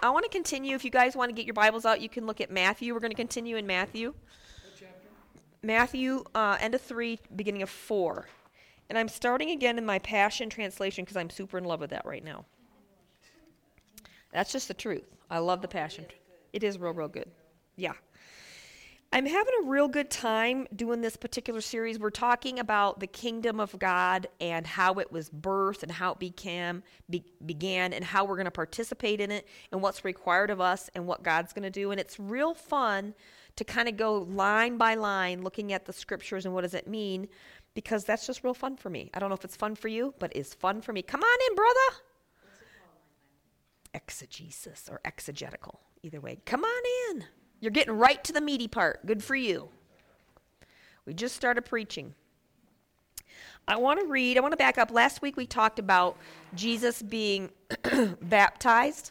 I want to continue. If you guys want to get your Bibles out, you can look at Matthew. We're going to continue in Matthew. Matthew, uh, end of three, beginning of four. And I'm starting again in my Passion Translation because I'm super in love with that right now. That's just the truth. I love the Passion. It is real, real good. Yeah. I'm having a real good time doing this particular series. We're talking about the kingdom of God and how it was birthed and how it became be, began and how we're going to participate in it and what's required of us and what God's going to do. And it's real fun to kind of go line by line looking at the scriptures and what does it mean because that's just real fun for me. I don't know if it's fun for you, but it's fun for me. Come on in, brother. Exegesis or exegetical, either way. Come on in. You're getting right to the meaty part. Good for you. We just started preaching. I want to read, I want to back up. Last week we talked about Jesus being baptized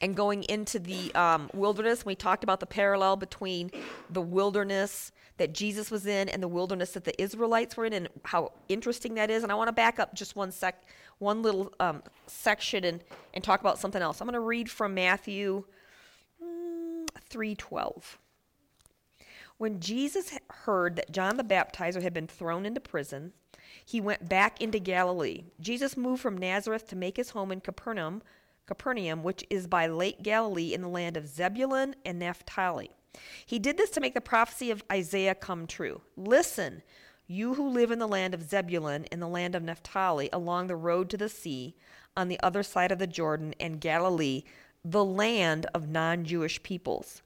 and going into the um, wilderness. We talked about the parallel between the wilderness that Jesus was in and the wilderness that the Israelites were in, and how interesting that is. And I want to back up just one sec, one little um, section, and and talk about something else. I'm going to read from Matthew 3:12. When Jesus heard that John the Baptizer had been thrown into prison, he went back into Galilee. Jesus moved from Nazareth to make his home in Capernaum, Capernaum, which is by Lake Galilee in the land of Zebulun and Naphtali. He did this to make the prophecy of Isaiah come true. Listen, you who live in the land of Zebulun in the land of Naphtali, along the road to the sea, on the other side of the Jordan and Galilee, the land of non Jewish peoples.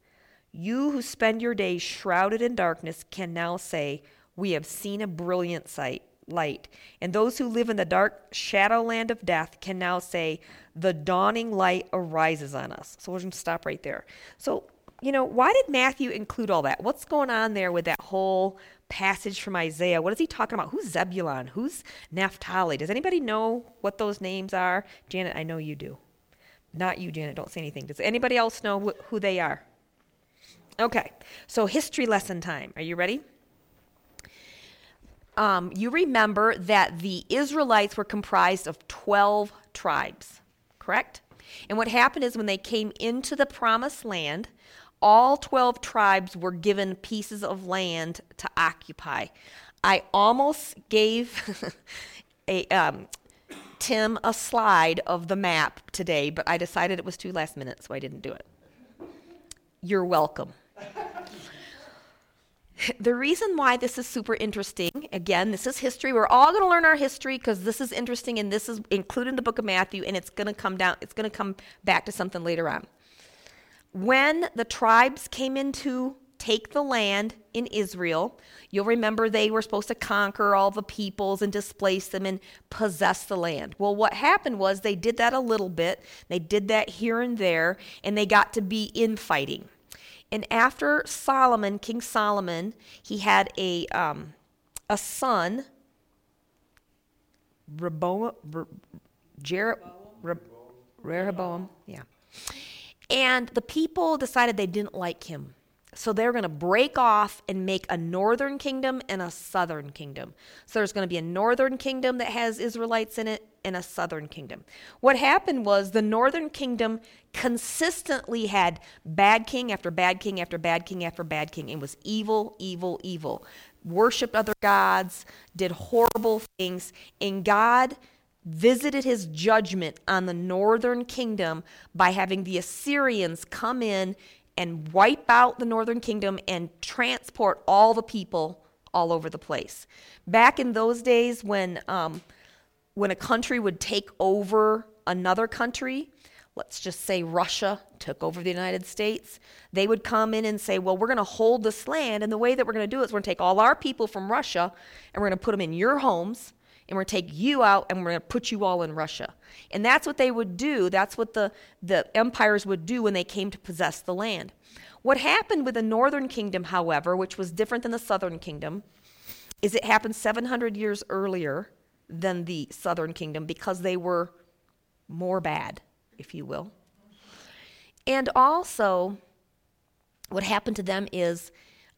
You who spend your days shrouded in darkness can now say, We have seen a brilliant sight, light. And those who live in the dark shadow land of death can now say, The dawning light arises on us. So we're going to stop right there. So, you know, why did Matthew include all that? What's going on there with that whole passage from Isaiah? What is he talking about? Who's Zebulun? Who's Naphtali? Does anybody know what those names are? Janet, I know you do. Not you, Janet. Don't say anything. Does anybody else know wh- who they are? Okay, so history lesson time. Are you ready? Um, you remember that the Israelites were comprised of 12 tribes, correct? And what happened is when they came into the promised land, all 12 tribes were given pieces of land to occupy. I almost gave a, um, Tim a slide of the map today, but I decided it was too last minute, so I didn't do it. You're welcome. the reason why this is super interesting, again, this is history. We're all going to learn our history because this is interesting and this is included in the book of Matthew and it's going to come down, it's going to come back to something later on. When the tribes came into take the land in Israel. You'll remember they were supposed to conquer all the peoples and displace them and possess the land. Well, what happened was they did that a little bit. They did that here and there, and they got to be infighting. And after Solomon, King Solomon, he had a um, a son, Rehoboam, Jer, Rehoboam, yeah. And the people decided they didn't like him. So they're going to break off and make a northern kingdom and a southern kingdom. So there's going to be a northern kingdom that has Israelites in it and a southern kingdom. What happened was the northern kingdom consistently had bad king after bad king after bad king after bad king. It was evil, evil, evil. Worshipped other gods, did horrible things, and God visited his judgment on the northern kingdom by having the Assyrians come in and wipe out the northern kingdom and transport all the people all over the place. Back in those days, when um, when a country would take over another country, let's just say Russia took over the United States, they would come in and say, Well, we're going to hold this land. And the way that we're going to do it is we're going to take all our people from Russia and we're going to put them in your homes and we're going to take you out and we're going to put you all in Russia. And that's what they would do. That's what the, the empires would do when they came to possess the land. What happened with the northern kingdom, however, which was different than the southern kingdom, is it happened 700 years earlier than the southern kingdom because they were more bad, if you will. And also, what happened to them is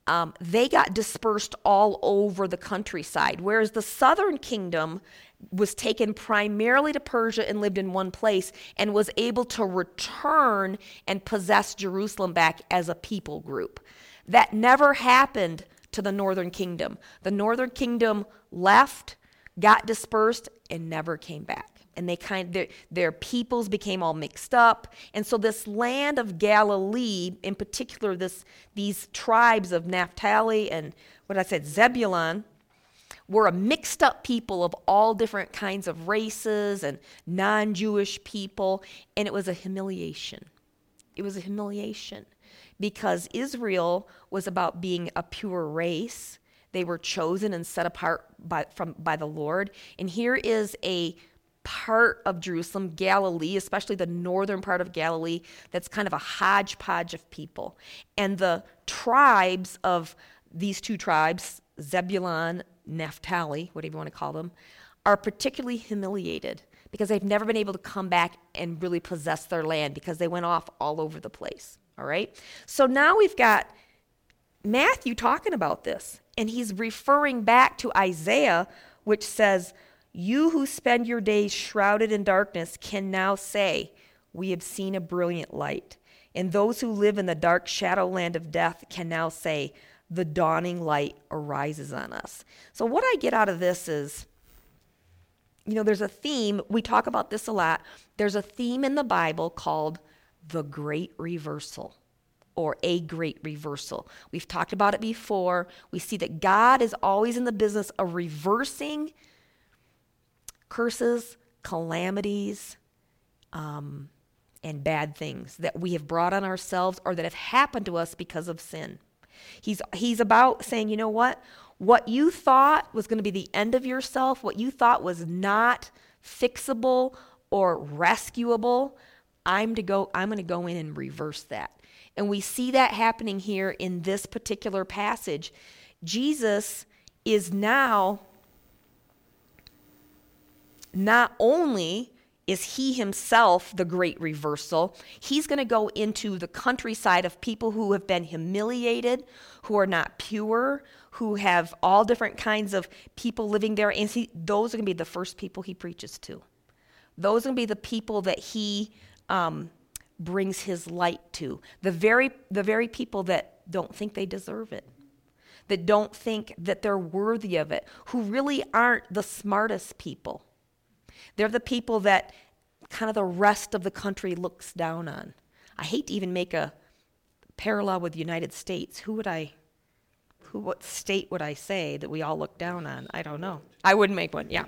um, they got dispersed all over the countryside, whereas the southern kingdom was taken primarily to Persia and lived in one place and was able to return and possess Jerusalem back as a people group. That never happened to the northern kingdom. The northern kingdom left, got dispersed, and never came back. And they kind their, their peoples became all mixed up. And so this land of Galilee, in particular, this these tribes of Naphtali and what I said, Zebulun, were a mixed up people of all different kinds of races and non Jewish people, and it was a humiliation. It was a humiliation because Israel was about being a pure race. They were chosen and set apart by, from, by the Lord. And here is a part of Jerusalem, Galilee, especially the northern part of Galilee, that's kind of a hodgepodge of people. And the tribes of these two tribes, Zebulun Naphtali, whatever you want to call them, are particularly humiliated because they've never been able to come back and really possess their land because they went off all over the place. All right? So now we've got Matthew talking about this, and he's referring back to Isaiah, which says, You who spend your days shrouded in darkness can now say, We have seen a brilliant light. And those who live in the dark shadow land of death can now say, the dawning light arises on us. So, what I get out of this is, you know, there's a theme, we talk about this a lot. There's a theme in the Bible called the great reversal or a great reversal. We've talked about it before. We see that God is always in the business of reversing curses, calamities, um, and bad things that we have brought on ourselves or that have happened to us because of sin. He's, he's about saying, you know what? What you thought was going to be the end of yourself, what you thought was not fixable or rescuable, I'm to go I'm going to go in and reverse that. And we see that happening here in this particular passage. Jesus is now not only is he himself the great reversal. He's going to go into the countryside of people who have been humiliated, who are not pure, who have all different kinds of people living there. And he, those are going to be the first people he preaches to. Those are going to be the people that he um, brings his light to. The very, the very people that don't think they deserve it, that don't think that they're worthy of it, who really aren't the smartest people they're the people that kind of the rest of the country looks down on. I hate to even make a parallel with the United States. Who would I, who, what state would I say that we all look down on? I don't know. I wouldn't make one. Yeah.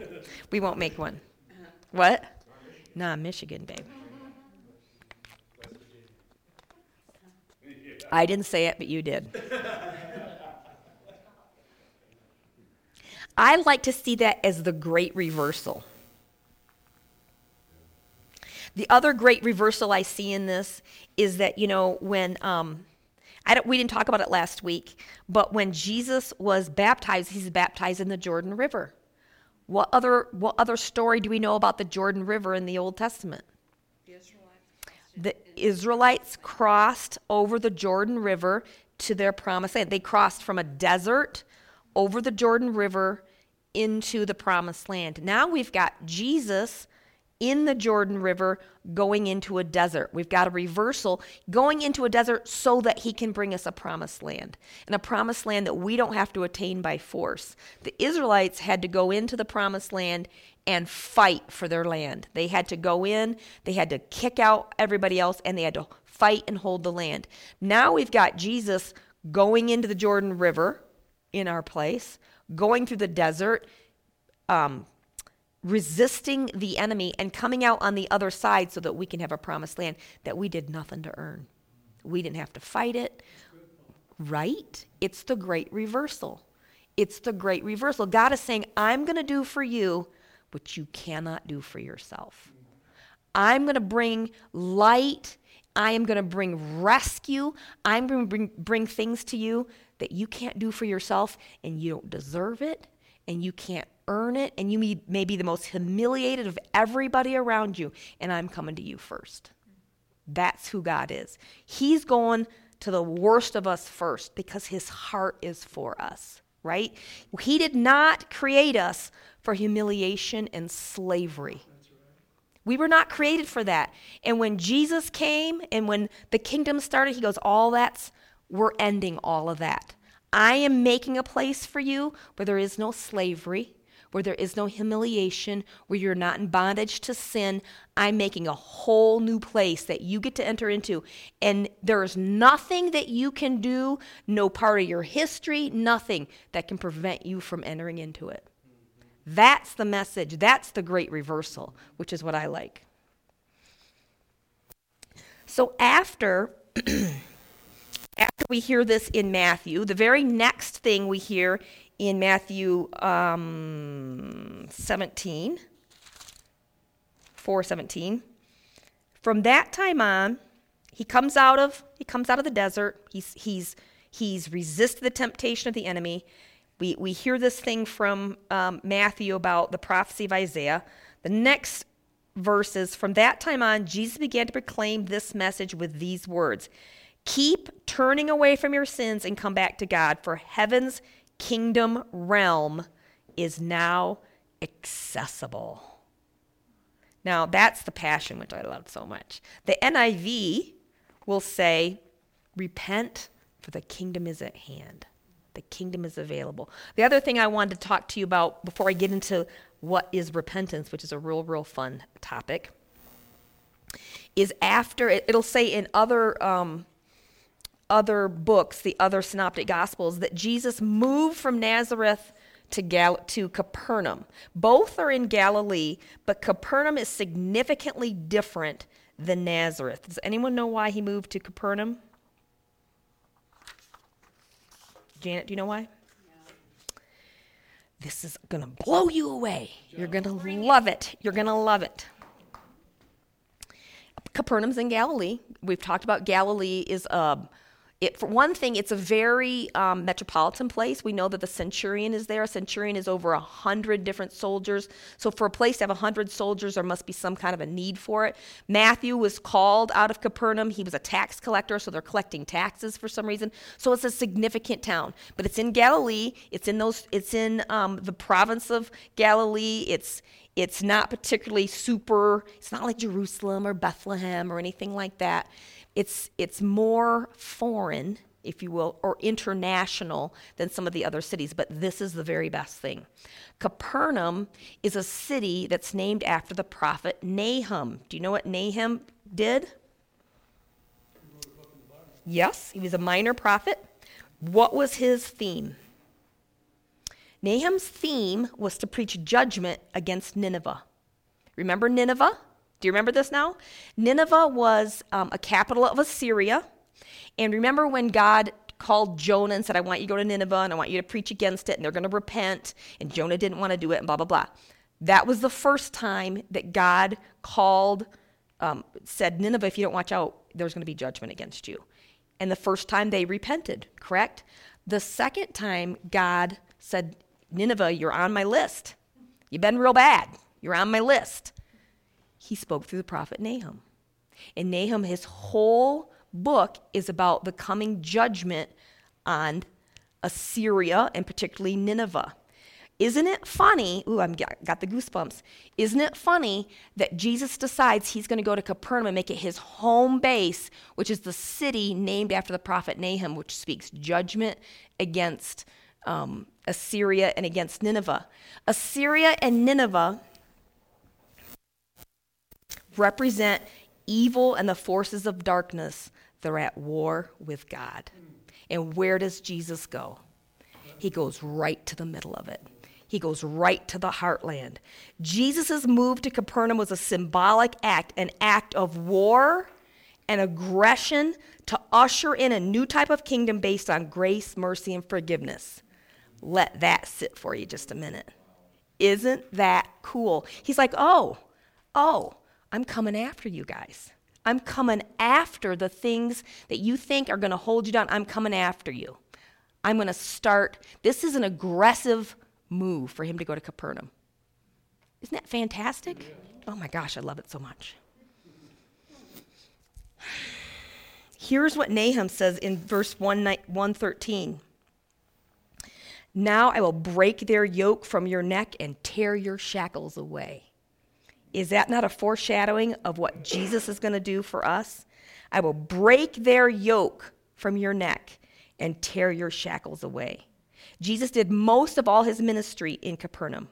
We won't make one. Uh-huh. What? Nah, Michigan, babe. I didn't say it, but you did. I like to see that as the great reversal. The other great reversal I see in this is that, you know, when, um, I don't, we didn't talk about it last week, but when Jesus was baptized, he's baptized in the Jordan River. What other, what other story do we know about the Jordan River in the Old Testament? The Israelites crossed over the Jordan River to their promised land. They crossed from a desert over the Jordan River into the promised land. Now we've got Jesus in the Jordan River going into a desert. We've got a reversal going into a desert so that he can bring us a promised land, and a promised land that we don't have to attain by force. The Israelites had to go into the promised land and fight for their land. They had to go in, they had to kick out everybody else, and they had to fight and hold the land. Now we've got Jesus going into the Jordan River in our place, going through the desert. Um, resisting the enemy and coming out on the other side so that we can have a promised land that we did nothing to earn. We didn't have to fight it. Right? It's the great reversal. It's the great reversal. God is saying, I'm going to do for you what you cannot do for yourself. I'm going to bring light. I am going to bring rescue. I'm going to bring, bring things to you that you can't do for yourself and you don't deserve it and you can't earn it and you may be the most humiliated of everybody around you, and I'm coming to you first. That's who God is. He's going to the worst of us first because his heart is for us, right? He did not create us for humiliation and slavery. We were not created for that. And when Jesus came and when the kingdom started, he goes, All that's, we're ending all of that. I am making a place for you where there is no slavery, where there is no humiliation, where you're not in bondage to sin. I'm making a whole new place that you get to enter into. And there is nothing that you can do, no part of your history, nothing that can prevent you from entering into it. That's the message. That's the great reversal, which is what I like. So after after we hear this in Matthew, the very next thing we hear in Matthew um, 17, 417, from that time on, he comes out of he comes out of the desert. He's he's he's resisted the temptation of the enemy. We, we hear this thing from um, Matthew about the prophecy of Isaiah. The next verses from that time on, Jesus began to proclaim this message with these words Keep turning away from your sins and come back to God, for heaven's kingdom realm is now accessible. Now, that's the passion, which I love so much. The NIV will say, Repent, for the kingdom is at hand. The kingdom is available. The other thing I wanted to talk to you about before I get into what is repentance, which is a real, real fun topic, is after it, will say in other um, other books, the other synoptic gospels, that Jesus moved from Nazareth to Gal- to Capernaum. Both are in Galilee, but Capernaum is significantly different than Nazareth. Does anyone know why he moved to Capernaum? Janet, do you know why? This is going to blow you away. You're going to love it. You're going to love it. Capernaum's in Galilee. We've talked about Galilee is a um, it, for one thing, it's a very um, metropolitan place. We know that the centurion is there. A centurion is over a hundred different soldiers. So for a place to have a hundred soldiers, there must be some kind of a need for it. Matthew was called out of Capernaum. He was a tax collector, so they're collecting taxes for some reason. So it's a significant town. But it's in Galilee. It's in those. It's in um, the province of Galilee. It's it's not particularly super. It's not like Jerusalem or Bethlehem or anything like that. It's, it's more foreign, if you will, or international than some of the other cities, but this is the very best thing. Capernaum is a city that's named after the prophet Nahum. Do you know what Nahum did? Yes, he was a minor prophet. What was his theme? Nahum's theme was to preach judgment against Nineveh. Remember Nineveh? Do you remember this now? Nineveh was um, a capital of Assyria. And remember when God called Jonah and said, I want you to go to Nineveh and I want you to preach against it and they're going to repent. And Jonah didn't want to do it and blah, blah, blah. That was the first time that God called, um, said, Nineveh, if you don't watch out, there's going to be judgment against you. And the first time they repented, correct? The second time God said, Nineveh, you're on my list. You've been real bad. You're on my list he spoke through the prophet Nahum. And Nahum, his whole book is about the coming judgment on Assyria and particularly Nineveh. Isn't it funny? Ooh, I've got the goosebumps. Isn't it funny that Jesus decides he's going to go to Capernaum and make it his home base, which is the city named after the prophet Nahum, which speaks judgment against um, Assyria and against Nineveh? Assyria and Nineveh represent evil and the forces of darkness that are at war with God. And where does Jesus go? He goes right to the middle of it. He goes right to the heartland. Jesus' move to Capernaum was a symbolic act, an act of war and aggression to usher in a new type of kingdom based on grace, mercy, and forgiveness. Let that sit for you just a minute. Isn't that cool? He's like, oh, oh, I'm coming after you guys. I'm coming after the things that you think are going to hold you down. I'm coming after you. I'm going to start. This is an aggressive move for him to go to Capernaum. Isn't that fantastic? Oh my gosh, I love it so much. Here's what Nahum says in verse 113. Now I will break their yoke from your neck and tear your shackles away. Is that not a foreshadowing of what Jesus is going to do for us? I will break their yoke from your neck and tear your shackles away. Jesus did most of all his ministry in Capernaum.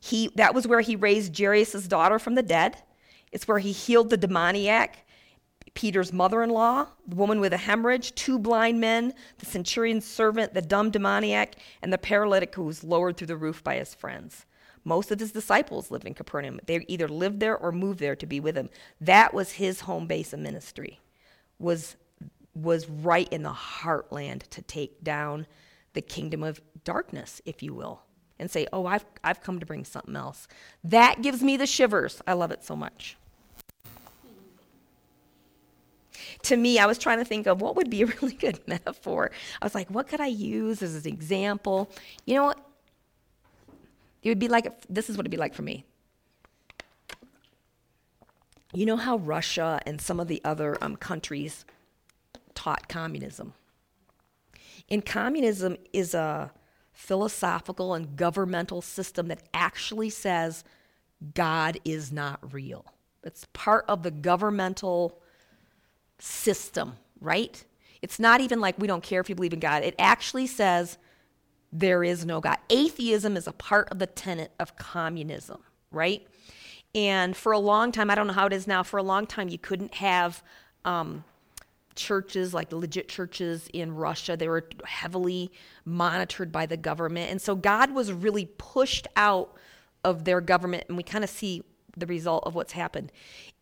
He, that was where he raised Jairus' daughter from the dead. It's where he healed the demoniac Peter's mother in law, the woman with a hemorrhage, two blind men, the centurion's servant, the dumb demoniac, and the paralytic who was lowered through the roof by his friends. Most of his disciples lived in Capernaum. They either lived there or moved there to be with him. That was his home base of ministry. Was was right in the heartland to take down the kingdom of darkness, if you will, and say, "Oh, I've I've come to bring something else." That gives me the shivers. I love it so much. to me, I was trying to think of what would be a really good metaphor. I was like, what could I use as an example? You know? It would be like, this is what it'd be like for me. You know how Russia and some of the other um, countries taught communism? And communism is a philosophical and governmental system that actually says God is not real. It's part of the governmental system, right? It's not even like we don't care if you believe in God. It actually says there is no God. Atheism is a part of the tenet of communism, right? And for a long time, I don't know how it is now, for a long time, you couldn't have um, churches, like legit churches in Russia. They were heavily monitored by the government. And so God was really pushed out of their government, and we kind of see the result of what's happened.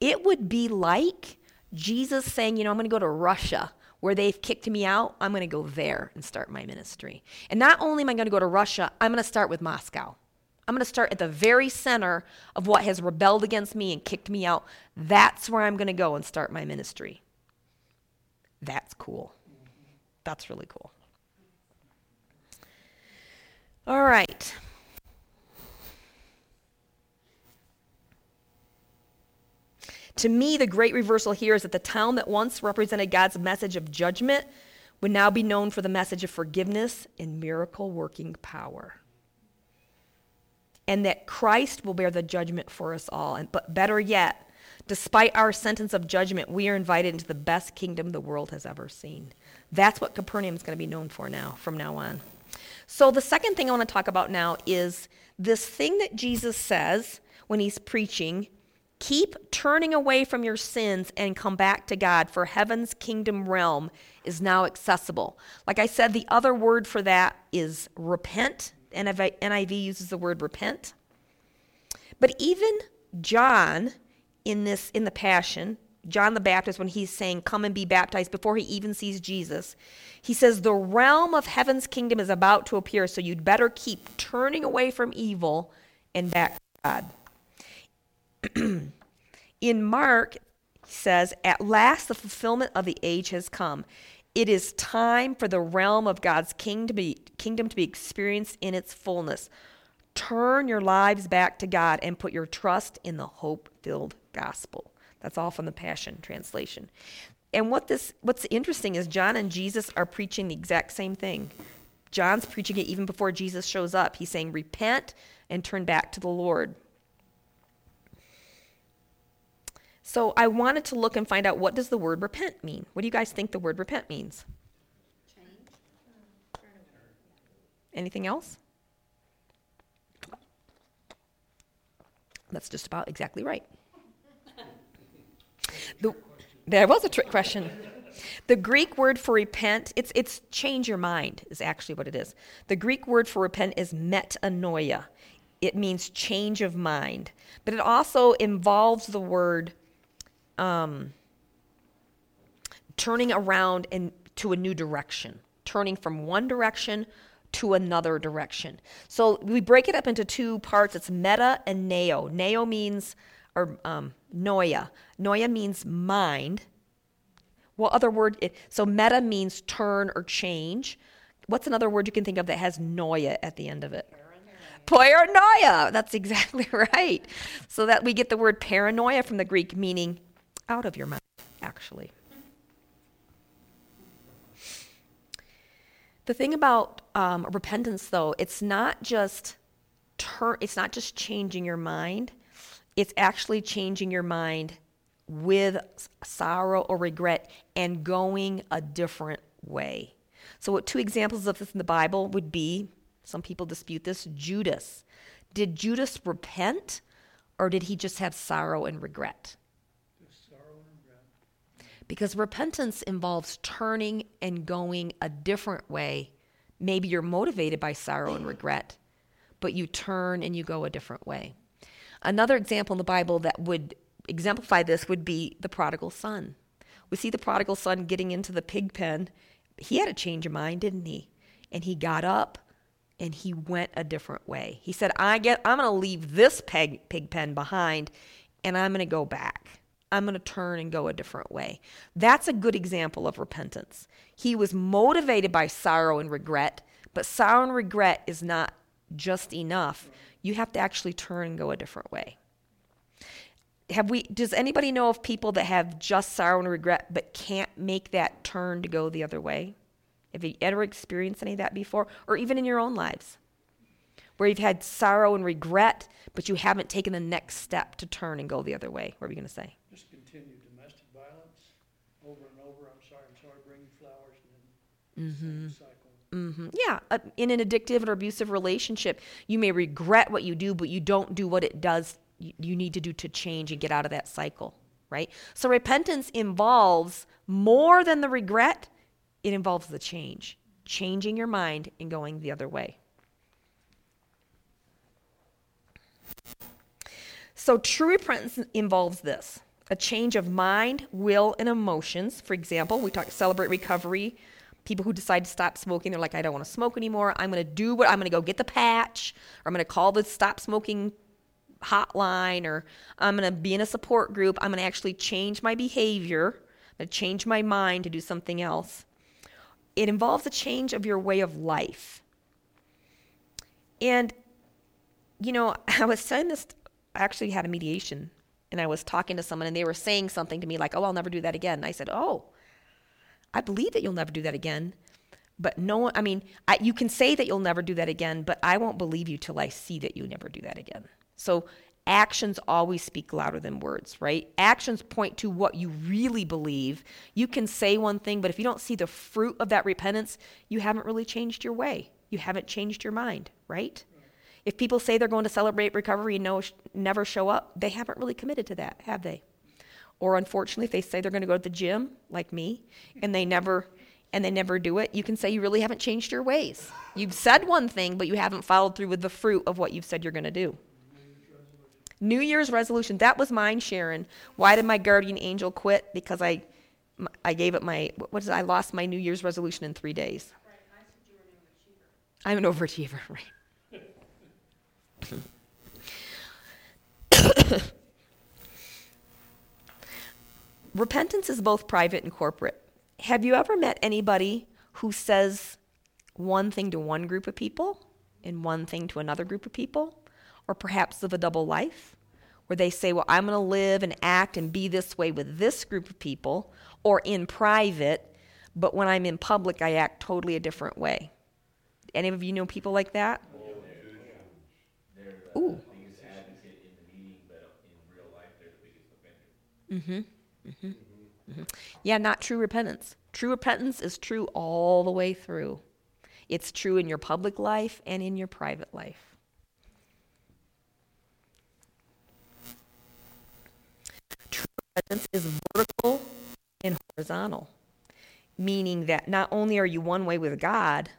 It would be like Jesus saying, you know, I'm going to go to Russia where they've kicked me out. I'm going to go there and start my ministry. And not only am I going to go to Russia, I'm going to start with Moscow. I'm going to start at the very center of what has rebelled against me and kicked me out. That's where I'm going to go and start my ministry. That's cool. That's really cool. All right. To me, the great reversal here is that the town that once represented God's message of judgment would now be known for the message of forgiveness and miracle working power. And that Christ will bear the judgment for us all. And, but better yet, despite our sentence of judgment, we are invited into the best kingdom the world has ever seen. That's what Capernaum is going to be known for now, from now on. So, the second thing I want to talk about now is this thing that Jesus says when he's preaching Keep turning away from your sins and come back to God, for heaven's kingdom realm is now accessible. Like I said, the other word for that is repent. NIV uses the word repent. But even John in this in the passion, John the Baptist when he's saying come and be baptized before he even sees Jesus, he says the realm of heaven's kingdom is about to appear, so you'd better keep turning away from evil and back to God. In Mark, he says, At last the fulfillment of the age has come. It is time for the realm of God's king to be, kingdom to be experienced in its fullness. Turn your lives back to God and put your trust in the hope filled gospel. That's all from the Passion Translation. And what this what's interesting is John and Jesus are preaching the exact same thing. John's preaching it even before Jesus shows up. He's saying, Repent and turn back to the Lord. So I wanted to look and find out what does the word repent mean? What do you guys think the word repent means? Anything else? That's just about exactly right. The, there was a trick question. The Greek word for repent, it's, it's change your mind, is actually what it is. The Greek word for repent is metanoia. It means change of mind, but it also involves the word um, turning around and to a new direction, turning from one direction to another direction. So we break it up into two parts. It's meta and neo. Neo means, or um, noia. Noia means mind. What other word? It, so meta means turn or change. What's another word you can think of that has noia at the end of it? Paranoia. That's exactly right. So that we get the word paranoia from the Greek, meaning out of your mouth, actually. The thing about um, repentance, though, it's not just turn. It's not just changing your mind. It's actually changing your mind with sorrow or regret and going a different way. So, what two examples of this in the Bible would be? Some people dispute this. Judas. Did Judas repent, or did he just have sorrow and regret? Because repentance involves turning and going a different way. Maybe you're motivated by sorrow and regret, but you turn and you go a different way. Another example in the Bible that would exemplify this would be the prodigal son. We see the prodigal son getting into the pig pen. He had a change of mind, didn't he? And he got up and he went a different way. He said, "I get I'm going to leave this pig pig pen behind and I'm going to go back." I'm going to turn and go a different way. That's a good example of repentance. He was motivated by sorrow and regret, but sorrow and regret is not just enough. You have to actually turn and go a different way. Have we does anybody know of people that have just sorrow and regret but can't make that turn to go the other way? Have you ever experienced any of that before or even in your own lives? Where you've had sorrow and regret, but you haven't taken the next step to turn and go the other way. What are you going to say? Just continue domestic violence over and over. I'm sorry, I'm sorry, bringing flowers and then mm-hmm. Cycle. Mm-hmm. Yeah, uh, in an addictive or abusive relationship, you may regret what you do, but you don't do what it does you, you need to do to change and get out of that cycle, right? So repentance involves more than the regret, it involves the change, changing your mind and going the other way. So true repentance involves this a change of mind, will, and emotions. For example, we talk celebrate recovery people who decide to stop smoking, they're like, I don't want to smoke anymore. I'm going to do what I'm going to go get the patch, or I'm going to call the stop smoking hotline, or I'm going to be in a support group. I'm going to actually change my behavior, I'm going to change my mind to do something else. It involves a change of your way of life. And, you know, I was saying this, I actually had a mediation and I was talking to someone and they were saying something to me like, oh, I'll never do that again. And I said, oh, I believe that you'll never do that again. But no one, I mean, I, you can say that you'll never do that again, but I won't believe you till I see that you never do that again. So actions always speak louder than words, right? Actions point to what you really believe. You can say one thing, but if you don't see the fruit of that repentance, you haven't really changed your way. You haven't changed your mind, right? If people say they're going to celebrate recovery and no, never show up, they haven't really committed to that, have they? Or unfortunately, if they say they're going to go to the gym, like me, and they never and they never do it, you can say you really haven't changed your ways. You've said one thing, but you haven't followed through with the fruit of what you've said you're going to do. New Year's resolution. That was mine, Sharon. Why did my guardian angel quit? Because I, I gave up my what is it? I lost my New Year's resolution in three days. I'm an overachiever, right? repentance is both private and corporate. Have you ever met anybody who says one thing to one group of people and one thing to another group of people? Or perhaps live a double life where they say, Well, I'm going to live and act and be this way with this group of people or in private, but when I'm in public, I act totally a different way. Any of you know people like that? Ooh. Mm-hmm. Mm-hmm. Mm-hmm. Yeah, not true repentance. True repentance is true all the way through. It's true in your public life and in your private life. True repentance is vertical and horizontal, meaning that not only are you one way with God,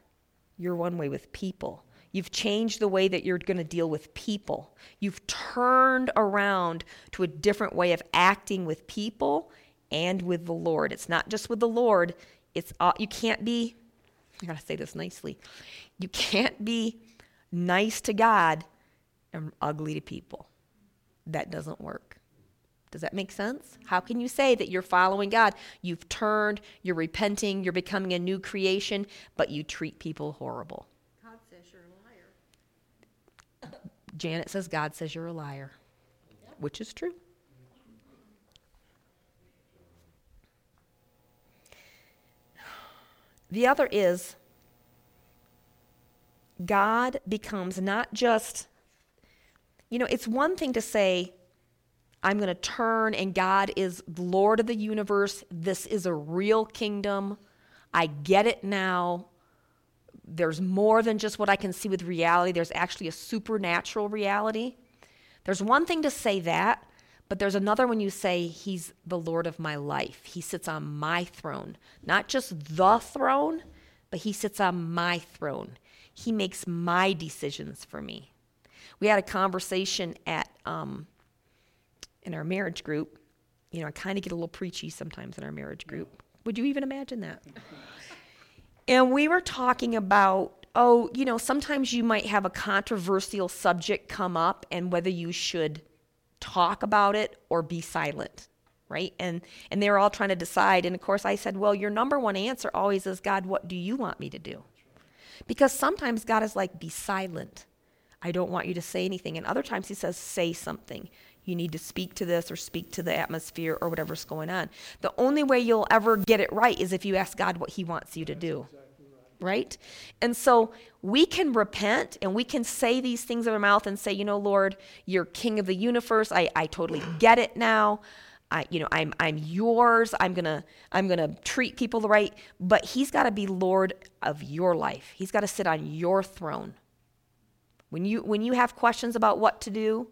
you're one way with people. You've changed the way that you're going to deal with people. You've turned around to a different way of acting with people and with the Lord. It's not just with the Lord. It's uh, you can't be I got to say this nicely. You can't be nice to God and ugly to people. That doesn't work. Does that make sense? How can you say that you're following God? You've turned, you're repenting, you're becoming a new creation, but you treat people horrible. Janet says God says you're a liar, which is true. The other is God becomes not just, you know, it's one thing to say, I'm going to turn and God is Lord of the universe. This is a real kingdom. I get it now. There's more than just what I can see with reality, there's actually a supernatural reality. There's one thing to say that, but there's another when you say, He's the Lord of my life. He sits on my throne. Not just the throne, but He sits on my throne. He makes my decisions for me. We had a conversation at um, in our marriage group. You know, I kind of get a little preachy sometimes in our marriage group. Would you even imagine that? And we were talking about, oh, you know, sometimes you might have a controversial subject come up and whether you should talk about it or be silent right? And and they were all trying to decide. And of course i said well your number one answer always is god what do you want me to do? Because sometimes god is like be silent. I don't want you to say anything. And other times he says say something you need to speak to this or speak to the atmosphere or whatever's going on. The only way you'll ever get it right is if you ask God what He wants you to do. Right? And so we can repent and we can say these things in our mouth and say, you know, Lord, you're king of the universe. I, I totally get it now. I, you know, I'm, I'm yours. I'm gonna, I'm gonna treat people the right. But he's got to be Lord of your life. He's got to sit on your throne. When you, when you have questions about what to do,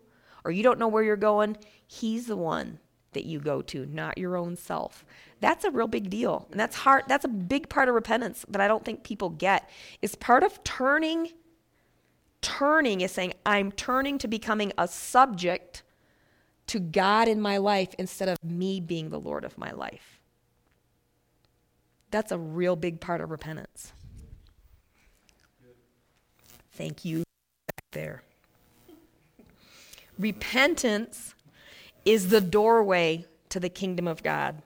or you don't know where you're going, He's the one that you go to, not your own self. That's a real big deal. And that's hard that's a big part of repentance that I don't think people get. Is part of turning turning is saying I'm turning to becoming a subject to God in my life instead of me being the Lord of my life. That's a real big part of repentance. Thank you back there. Repentance is the doorway to the kingdom of God.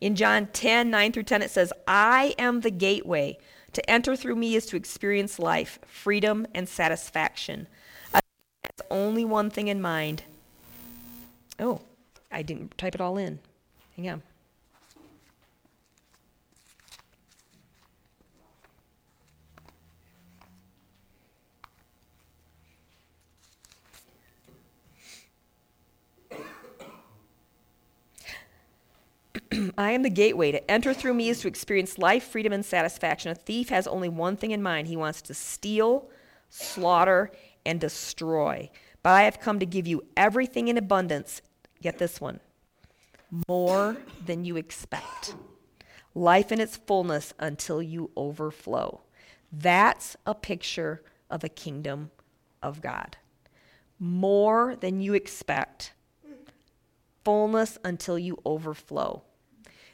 In John 10, 9 through 10, it says, I am the gateway. To enter through me is to experience life, freedom, and satisfaction. Have only one thing in mind. Oh, I didn't type it all in. Hang on. I am the gateway. To enter through me is to experience life, freedom, and satisfaction. A thief has only one thing in mind he wants to steal, slaughter, and destroy. But I have come to give you everything in abundance. Get this one more than you expect. Life in its fullness until you overflow. That's a picture of the kingdom of God. More than you expect. Fullness until you overflow.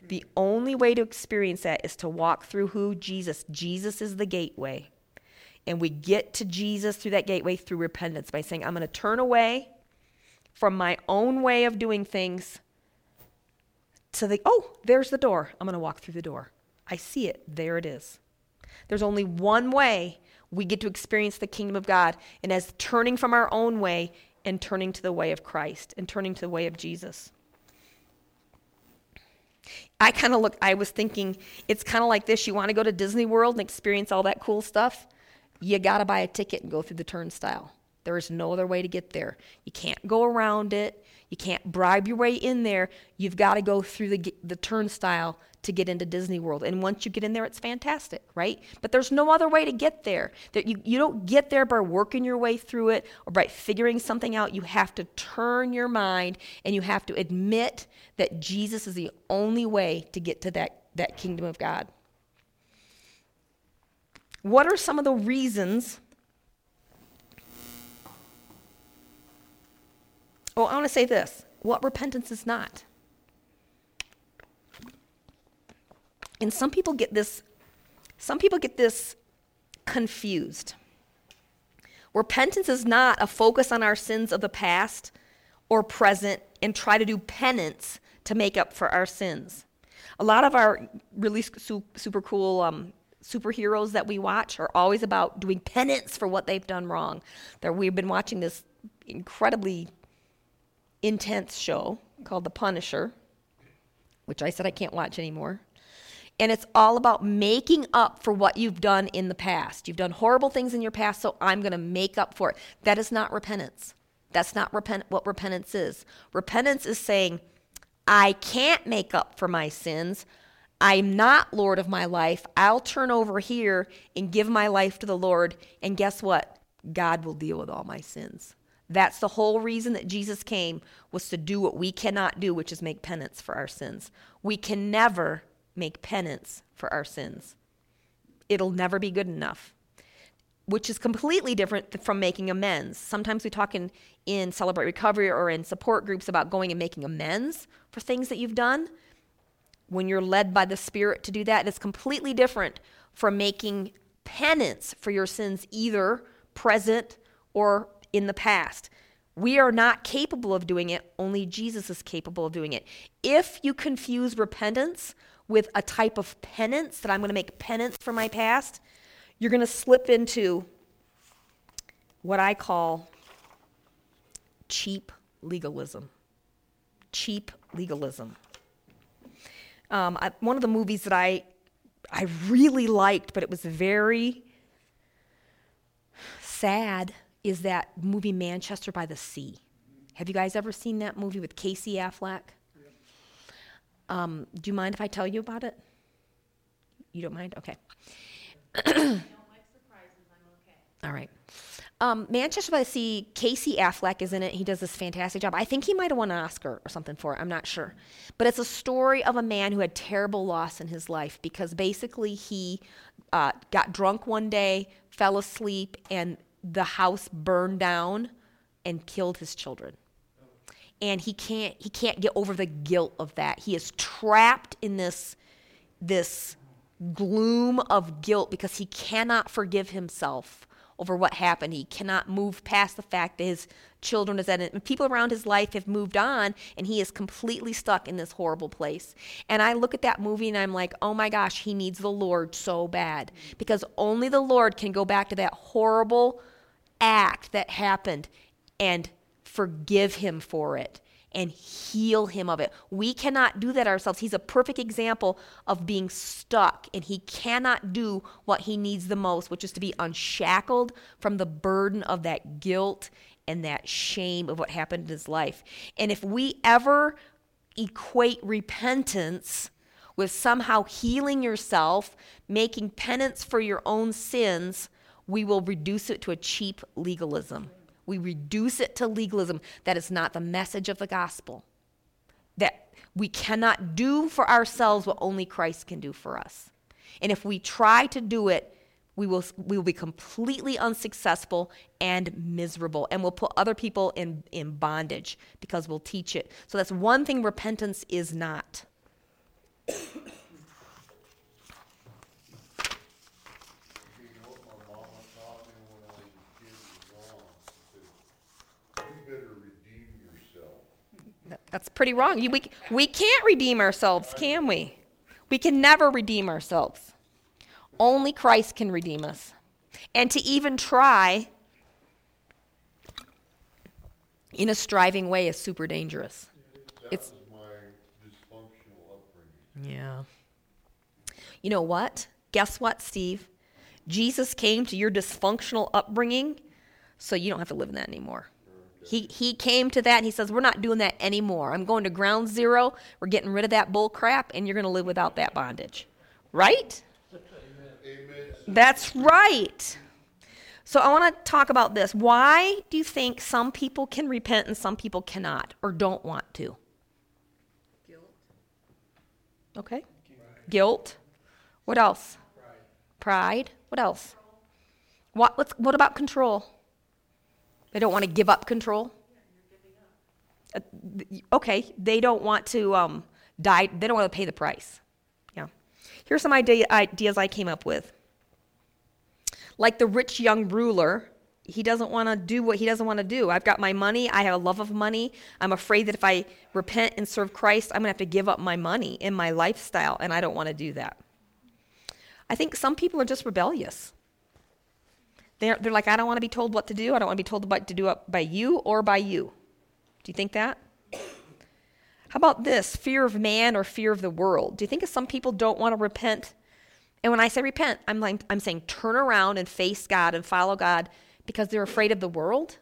The only way to experience that is to walk through who Jesus. Jesus is the gateway. And we get to Jesus through that gateway through repentance by saying, I'm going to turn away from my own way of doing things to the, oh, there's the door. I'm going to walk through the door. I see it. There it is. There's only one way we get to experience the kingdom of God, and as turning from our own way and turning to the way of Christ and turning to the way of Jesus. I kind of look, I was thinking it's kind of like this. You want to go to Disney World and experience all that cool stuff? You got to buy a ticket and go through the turnstile. There is no other way to get there. You can't go around it. You can't bribe your way in there. You've got to go through the, the turnstile to get into Disney World. And once you get in there, it's fantastic, right? But there's no other way to get there. That you, you don't get there by working your way through it or by figuring something out. You have to turn your mind and you have to admit that Jesus is the only way to get to that, that kingdom of God. What are some of the reasons Oh, I want to say this what repentance is not. And some people get this some people get this confused. Repentance is not a focus on our sins of the past or present and try to do penance to make up for our sins. A lot of our really su- super cool um, superheroes that we watch are always about doing penance for what they've done wrong. There, we've been watching this incredibly intense show called The Punisher, which I said I can't watch anymore. And it's all about making up for what you've done in the past. You've done horrible things in your past, so I'm going to make up for it. That is not repentance. That's not repent- what repentance is. Repentance is saying, I can't make up for my sins. I'm not Lord of my life. I'll turn over here and give my life to the Lord. And guess what? God will deal with all my sins. That's the whole reason that Jesus came was to do what we cannot do, which is make penance for our sins. We can never make penance for our sins. It'll never be good enough, which is completely different from making amends. Sometimes we talk in, in Celebrate Recovery or in support groups about going and making amends for things that you've done. When you're led by the Spirit to do that, it's completely different from making penance for your sins, either present or in the past. We are not capable of doing it, only Jesus is capable of doing it. If you confuse repentance with a type of penance, that I'm going to make penance for my past, you're going to slip into what I call cheap legalism. Cheap legalism. Um, I, one of the movies that I I really liked, but it was very sad, is that movie Manchester by the Sea. Have you guys ever seen that movie with Casey Affleck? Um, do you mind if I tell you about it? You don't mind? Okay. All right. Um, Manchester by the Sea, Casey Affleck is in it. He does this fantastic job. I think he might have won an Oscar or something for it. I'm not sure. But it's a story of a man who had terrible loss in his life because basically he uh, got drunk one day, fell asleep, and the house burned down and killed his children. And he can't he can't get over the guilt of that. He is trapped in this this gloom of guilt because he cannot forgive himself over what happened. He cannot move past the fact that his children is at it. People around his life have moved on, and he is completely stuck in this horrible place. And I look at that movie and I'm like, oh my gosh, he needs the Lord so bad. Because only the Lord can go back to that horrible act that happened and forgive him for it and heal him of it. We cannot do that ourselves. He's a perfect example of being stuck, and he cannot do what he needs the most, which is to be unshackled from the burden of that guilt and that shame of what happened in his life. And if we ever equate repentance with somehow healing yourself, making penance for your own sins, we will reduce it to a cheap legalism. We reduce it to legalism. That is not the message of the gospel. That we cannot do for ourselves what only Christ can do for us. And if we try to do it, we will, we will be completely unsuccessful and miserable. And we'll put other people in, in bondage because we'll teach it. So that's one thing repentance is not. You know what my mama taught me when I was a kid was wrong? She said, You better redeem yourself. That- That's pretty wrong. You, we, we can't redeem ourselves, can we? We can never redeem ourselves. Only Christ can redeem us. And to even try in a striving way is super dangerous. That It's- was my dysfunctional upbringing. Yeah. You know what? Guess what, Steve? Jesus came to your dysfunctional upbringing so you don't have to live in that anymore. He, he came to that and he says, We're not doing that anymore. I'm going to ground zero. We're getting rid of that bull crap and you're going to live without that bondage. Right? Amen. That's right. So I want to talk about this. Why do you think some people can repent and some people cannot or don't want to? Guilt, Okay. Guilt. What else? pride, Pride. What else? What, let's, what about control? They don't want to give up control? Uh, okay, they don't want to um, die. They don't want to pay the price. Yeah. Here's some idea, ideas I came up with. Like the rich young ruler, he doesn't want to do what he doesn't want to do. I've got my money. I have a love of money. I'm afraid that if I repent and serve Christ, I'm going to have to give up my money and my lifestyle, and I don't want to do that. I think some people are just rebellious. They're, they're like, I don't want to be told what to do. I don't want to be told what to do by you or by you. Do you think that? How about this fear of man or fear of the world? Do you think some people don't want to repent? And when I say repent, I'm like I'm saying turn around and face God and follow God because they're afraid of the world,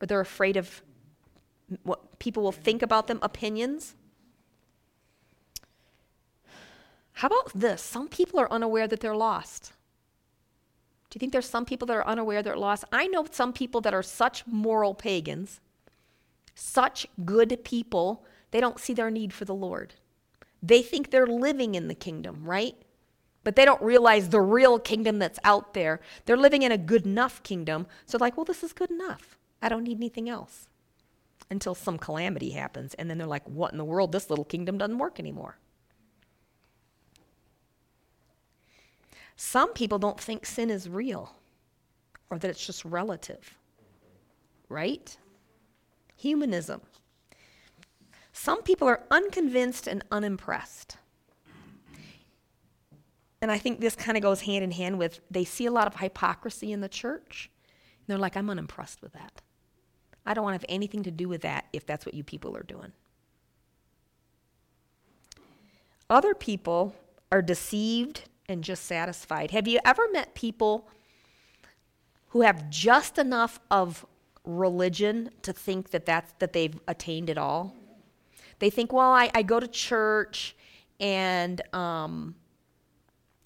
or they're afraid of what people will think about them, opinions. How about this? Some people are unaware that they're lost. You think there's some people that are unaware they're lost? I know some people that are such moral pagans, such good people, they don't see their need for the Lord. They think they're living in the kingdom, right? But they don't realize the real kingdom that's out there. They're living in a good enough kingdom. So, like, well, this is good enough. I don't need anything else. Until some calamity happens. And then they're like, what in the world? This little kingdom doesn't work anymore. Some people don't think sin is real or that it's just relative, right? Humanism. Some people are unconvinced and unimpressed. And I think this kind of goes hand in hand with they see a lot of hypocrisy in the church. And they're like, I'm unimpressed with that. I don't want to have anything to do with that if that's what you people are doing. Other people are deceived and just satisfied. Have you ever met people who have just enough of religion to think that that's that they've attained it all? They think, well, I, I go to church and um,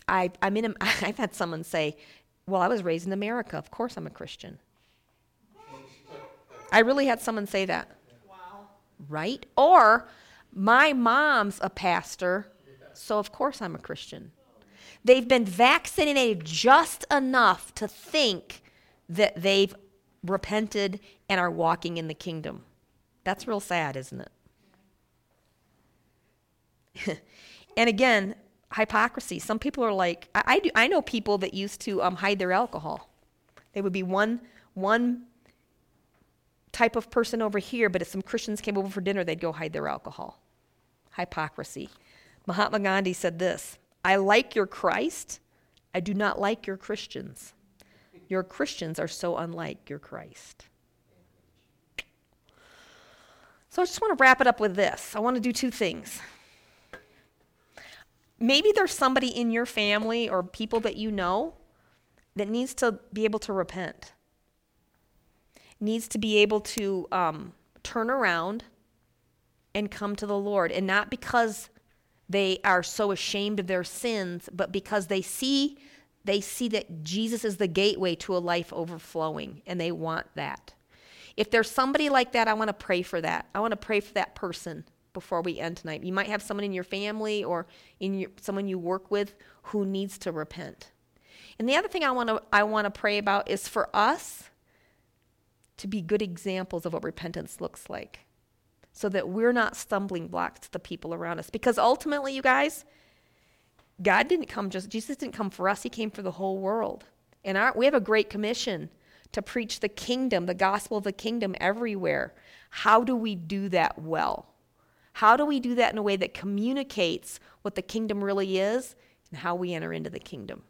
I, I'm in. A, I've had someone say, "Well, I was raised in America. Of course, I'm a Christian." I really had someone say that. Wow. Right? Or my mom's a pastor, so of course I'm a Christian. They've been vaccinated just enough to think that they've repented and are walking in the kingdom. That's real sad, isn't it? and again, hypocrisy. Some people are like, I, I, do, I know people that used to um, hide their alcohol. They would be one, one type of person over here, but if some Christians came over for dinner, they'd go hide their alcohol. Hypocrisy. Mahatma Gandhi said this I like your Christ. I do not like your Christians. Your Christians are so unlike your Christ. So I just want to wrap it up with this. I want to do two things. Maybe there's somebody in your family or people that you know that needs to be able to repent, needs to be able to um, turn around and come to the Lord. And not because they are so ashamed of their sins, but because they see they see that Jesus is the gateway to a life overflowing and they want that. If there's somebody like that, I want to pray for that. I want to pray for that person before we end tonight. You might have someone in your family or in your, someone you work with who needs to repent. And the other thing I want to I want to pray about is for us to be good examples of what repentance looks like so that we're not stumbling blocks to the people around us. Because ultimately, you guys, God didn't come just, Jesus didn't come for us, He came for the whole world. And our, we have a great commission to preach the kingdom, the gospel of the kingdom everywhere. How do we do that well? How do we do that in a way that communicates what the kingdom really is and how we enter into the kingdom?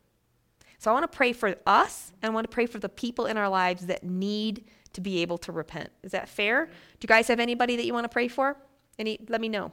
So I want to pray for us and I want to pray for the people in our lives that need to be able to repent. Is that fair? Do you guys have anybody that you want to pray for? Any let me know.